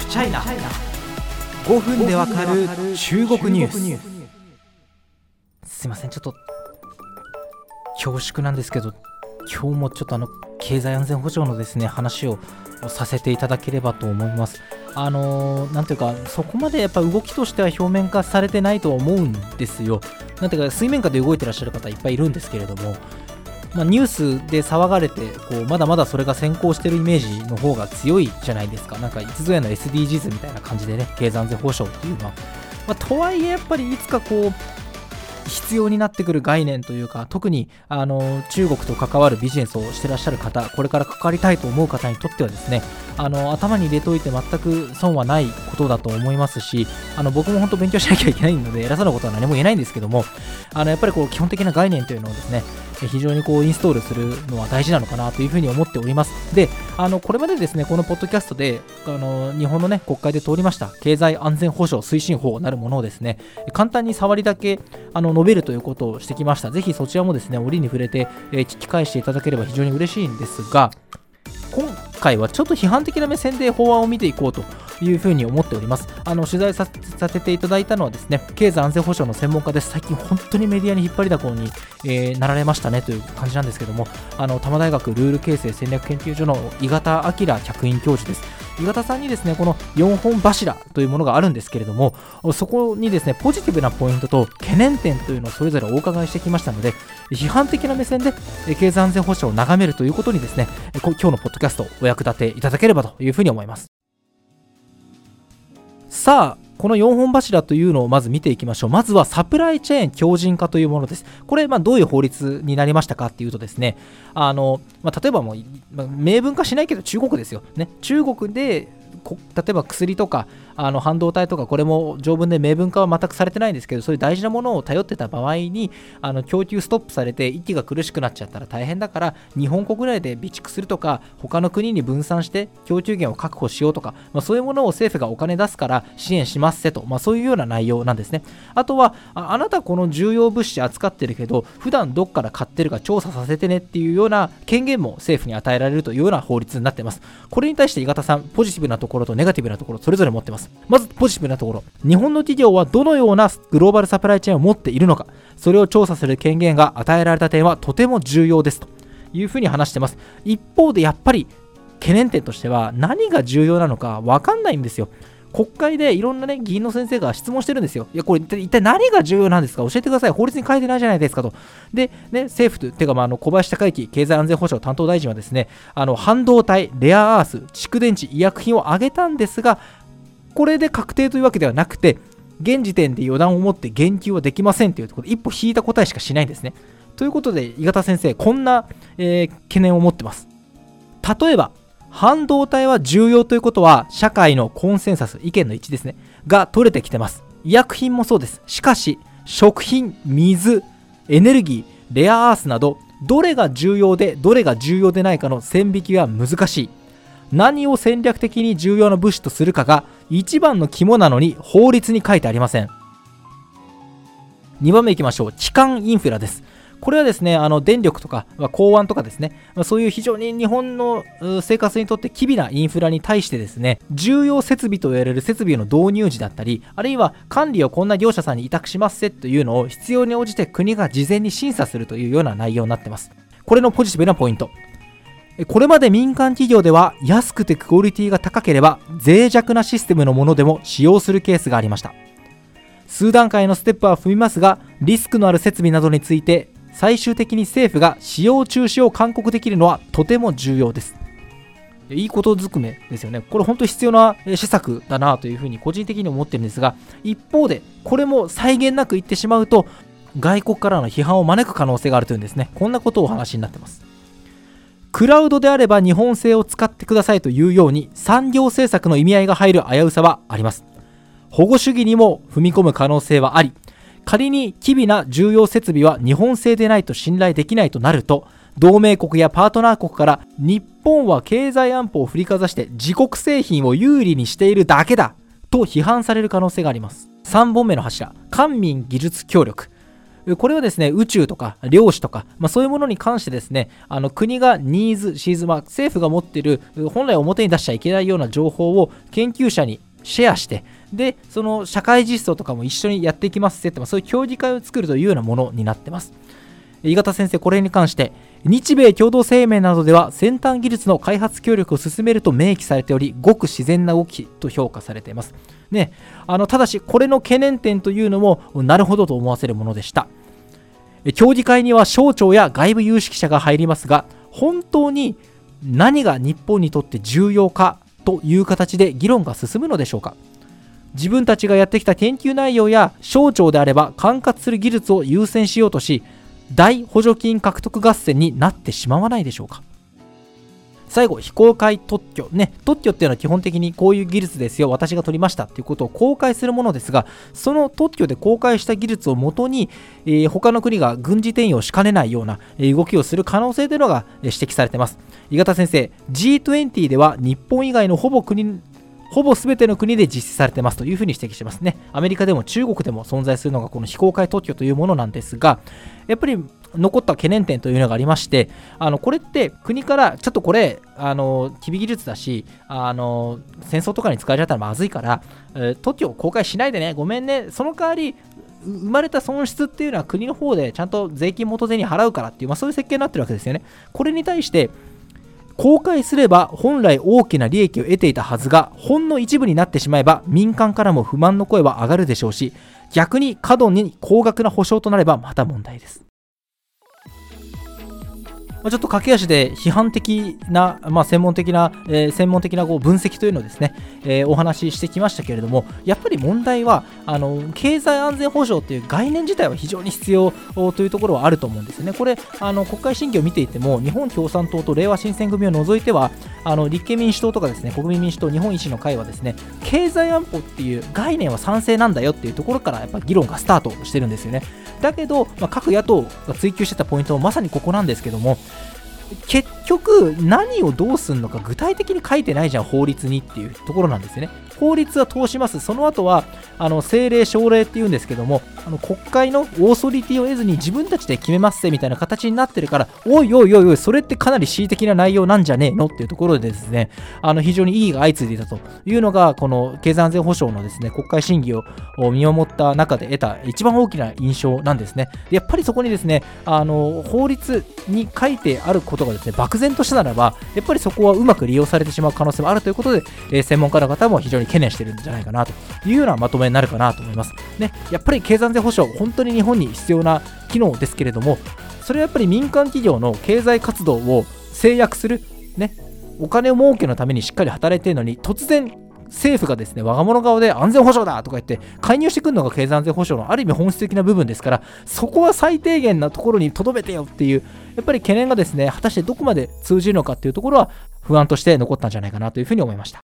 フチャイナ5分でわかる中国ニュース。すいません。ちょっと恐縮なんですけど今日もちょっとあの経済安全保障のですね話をさせていただければと思います。あのー、なんていうかそこまでやっぱ動きとしては表面化されてないと思うんですよ。なんていうか水面下で動いてらっしゃる方いっぱいいるんですけれどもまあ、ニュースで騒がれてこうまだまだそれが先行してるイメージの方が強いじゃないですか。なんかいつぞやの SDGs みたいな感じでね経済安全保障っていうのは、まあ、とはいえやっぱりいつかこう必要になってくる概念というか特にあの中国と関わるビジネスをしてらっしゃる方これから関わりたいと思う方にとってはですねあの頭に入れておいて全く損はないことだと思いますしあの僕も本当勉強しなきゃいけないので偉そうなことは何も言えないんですけどもあのやっぱりこう基本的な概念というのをですね非常にこうインストールするのは大事なのかなというふうに思っております。で、あのこれまでですね、このポッドキャストであの日本のね、国会で通りました経済安全保障推進法なるものをですね、簡単に触りだけあの述べるということをしてきました。ぜひそちらもですね、折に触れて、えー、聞き返していただければ非常に嬉しいんですが、今回はちょっと批判的な目線で法案を見ていこうというふうに思っております。あの取材させていただいたのはですね、経済安全保障の専門家です。最近本当にメディアに引っ張りだこに、えー、なられましたねという感じなんですけども、あの多摩大学ルール形成戦略研究所の井形明客員教授です。井形さんにですね、この4本柱というものがあるんですけれども、そこにですね、ポジティブなポイントと懸念点というのをそれぞれお伺いしてきましたので、批判的な目線で経済安全保障を眺めるということにですね、今日のポッドキャストをお役立ていただければというふうに思います。さあ、この4本柱というのをまず見ていきましょう。まずはサプライチェーン強靭化というものです。これ、まあ、どういう法律になりましたかっていうとですね、あのまあ、例えばもう、まあ、明文化しないけど中国ですよ。ね、中国で例えば薬とかあの半導体とかこれも条文で明文化は全くされてないんですけどそういう大事なものを頼ってた場合にあの供給ストップされて息が苦しくなっちゃったら大変だから日本国内で備蓄するとか他の国に分散して供給源を確保しようとか、まあ、そういうものを政府がお金出すから支援しますせと、まあ、そういうような内容なんですね。あとはあなたこの重要物資扱ってるけど普段どっから買ってるか調査させてねっていうような権限も政府に与えられるというような法律になってます。これに対して井形さんポジティブなところとネガティブなところそれぞれ持ってます。まずポジティブなところ日本の企業はどのようなグローバルサプライチェーンを持っているのかそれを調査する権限が与えられた点はとても重要ですというふうに話してます一方でやっぱり懸念点としては何が重要なのか分かんないんですよ国会でいろんなね、議員の先生が質問してるんですよ。いや、これ一体何が重要なんですか？教えてください。法律に書いてないじゃないですかと。で、ね、政府と、てか、まあ、あの小林孝之経済安全保障担当大臣はですね、あの半導体、レアアース、蓄電池、医薬品を挙げたんですが、これで確定というわけではなくて、現時点で予断を持って言及はできませんというところで、一歩引いた答えしかしないんですね。ということで、井形先生、こんな、えー、懸念を持ってます。例えば、半導体は重要ということは、社会のコンセンサス、意見の一致ですね、が取れてきてます。医薬品もそうです。しかし、食品、水、エネルギー、レアアースなど、どれが重要で、どれが重要でないかの線引きは難しい。何を戦略的に重要な物資とするかが一番の肝なのに法律に書いてありません2番目いきましょう基幹インフラですこれはですね、あの電力とか、ま、港湾とかですね、ま、そういう非常に日本の生活にとって機微なインフラに対してですね、重要設備と言われる設備の導入時だったり、あるいは管理をこんな業者さんに委託しますせというのを必要に応じて国が事前に審査するというような内容になってます。これのポジティブなポイント。これまで民間企業では安くてクオリティが高ければ脆弱なシステムのものでも使用するケースがありました数段階のステップは踏みますがリスクのある設備などについて最終的に政府が使用中止を勧告できるのはとても重要ですいいことずくめですよね。これ本当に必要な施策だなというふうに個人的に思ってるんですが、一方でこれも際限なく言ってしまうと、外国からの批判を招く可能性があるというんですね。こんなことをお話になってます。クラウドであれば日本製を使ってくださいというように産業政策の意味合いが入る危うさはあります。保護主義にも踏み込む可能性はあり、仮に機微な重要設備は日本製でないと信頼できないとなると、同盟国やパートナー国から日本は経済安保を振りかざして自国製品を有利にしているだけだと批判される可能性があります。3本目の柱、官民技術協力。これはですね宇宙とか量子とか、まあ、そういうものに関してですねあの国がニーズシーズ、まあ、政府が持っている本来表に出しちゃいけないような情報を研究者にシェアしてでその社会実装とかも一緒にやっていきますって、まあ、そういう協議会を作るというようなものになってます。井形先生これに関して日米共同声明などでは先端技術の開発協力を進めると明記されておりごく自然な動きと評価されています、ね、あのただしこれの懸念点というのもなるほどと思わせるものでした。協議会には省庁や外部有識者が入りますが本当に何が日本にとって重要かという形で議論が進むのでしょうか？自分たちがやってきた研究内容や省庁であれば管轄する技術を優先しようとし大補助金獲得合戦になってしまわないでしょうか？最後、非公開特許。ね、特許っていうのは基本的にこういう技術ですよ、私が取りましたっていうことを公開するものですが、その特許で公開した技術をもとに、えー、他の国が軍事転用しかねないような動きをする可能性というのが指摘されています。井形先生、G20 では日本以外のほぼ国ほぼ全ての国で実施されてますというふうに指摘してますね。アメリカでも中国でも存在するのがこの非公開特許というものなんですが、やっぱり残った懸念点というのがありまして、あのこれって国からちょっとこれ、あの機微技術だしあの、戦争とかに使われちゃったらまずいから、えー、特許を公開しないでね、ごめんね、その代わり、生まれた損失っていうのは国の方でちゃんと税金元手に払うからっていう、まあ、そういう設計になってるわけですよね。これに対して公開すれば本来大きな利益を得ていたはずがほんの一部になってしまえば民間からも不満の声は上がるでしょうし逆に過度に高額な保証となればまた問題です。まあ、ちょっと駆け足で批判的な、まあ、専門的な、えー、専門的なこう分析というのをですね、えー、お話ししてきましたけれども、やっぱり問題は、あの経済安全保障という概念自体は非常に必要というところはあると思うんですよね。これ、あの国会審議を見ていても、日本共産党とれいわ新選組を除いては、あの立憲民主党とかですね、国民民主党、日本維新の会はですね、経済安保っていう概念は賛成なんだよっていうところから、やっぱ議論がスタートしてるんですよね。だけど、まあ、各野党が追求してたポイントはまさにここなんですけども、結局何をどうするのか具体的に書いてないじゃん法律にっていうところなんですよね。法律は通します。その後はあの政令奨励っていうんですけどもあの国会のオーソリティを得ずに自分たちで決めますぜみたいな形になってるからおいおいおいおいそれってかなり恣意的な内容なんじゃねえのっていうところでですねあの非常に異議が相次いでいたというのがこの経済安全保障のですね国会審議を見守った中で得た一番大きな印象なんですね。やっぱりそこにですねあの法律に書いてあることがですね漠然としたならばやっぱりそこはうまく利用されてしまう可能性もあるということで、えー、専門家の方も非常に懸念してるんじゃないかなというようなまとめになるかなと思います。ね、やっぱり経済安全保障、本当に日本に必要な機能ですけれども、それはやっぱり民間企業の経済活動を制約する、ね、お金を儲けのためにしっかり働いているのに、突然政府がですね、我が物顔で安全保障だとか言って介入してくるのが経済安全保障のある意味本質的な部分ですから、そこは最低限なところに留めてよっていう、やっぱり懸念がですね、果たしてどこまで通じるのかっていうところは不安として残ったんじゃないかなというふうに思いました。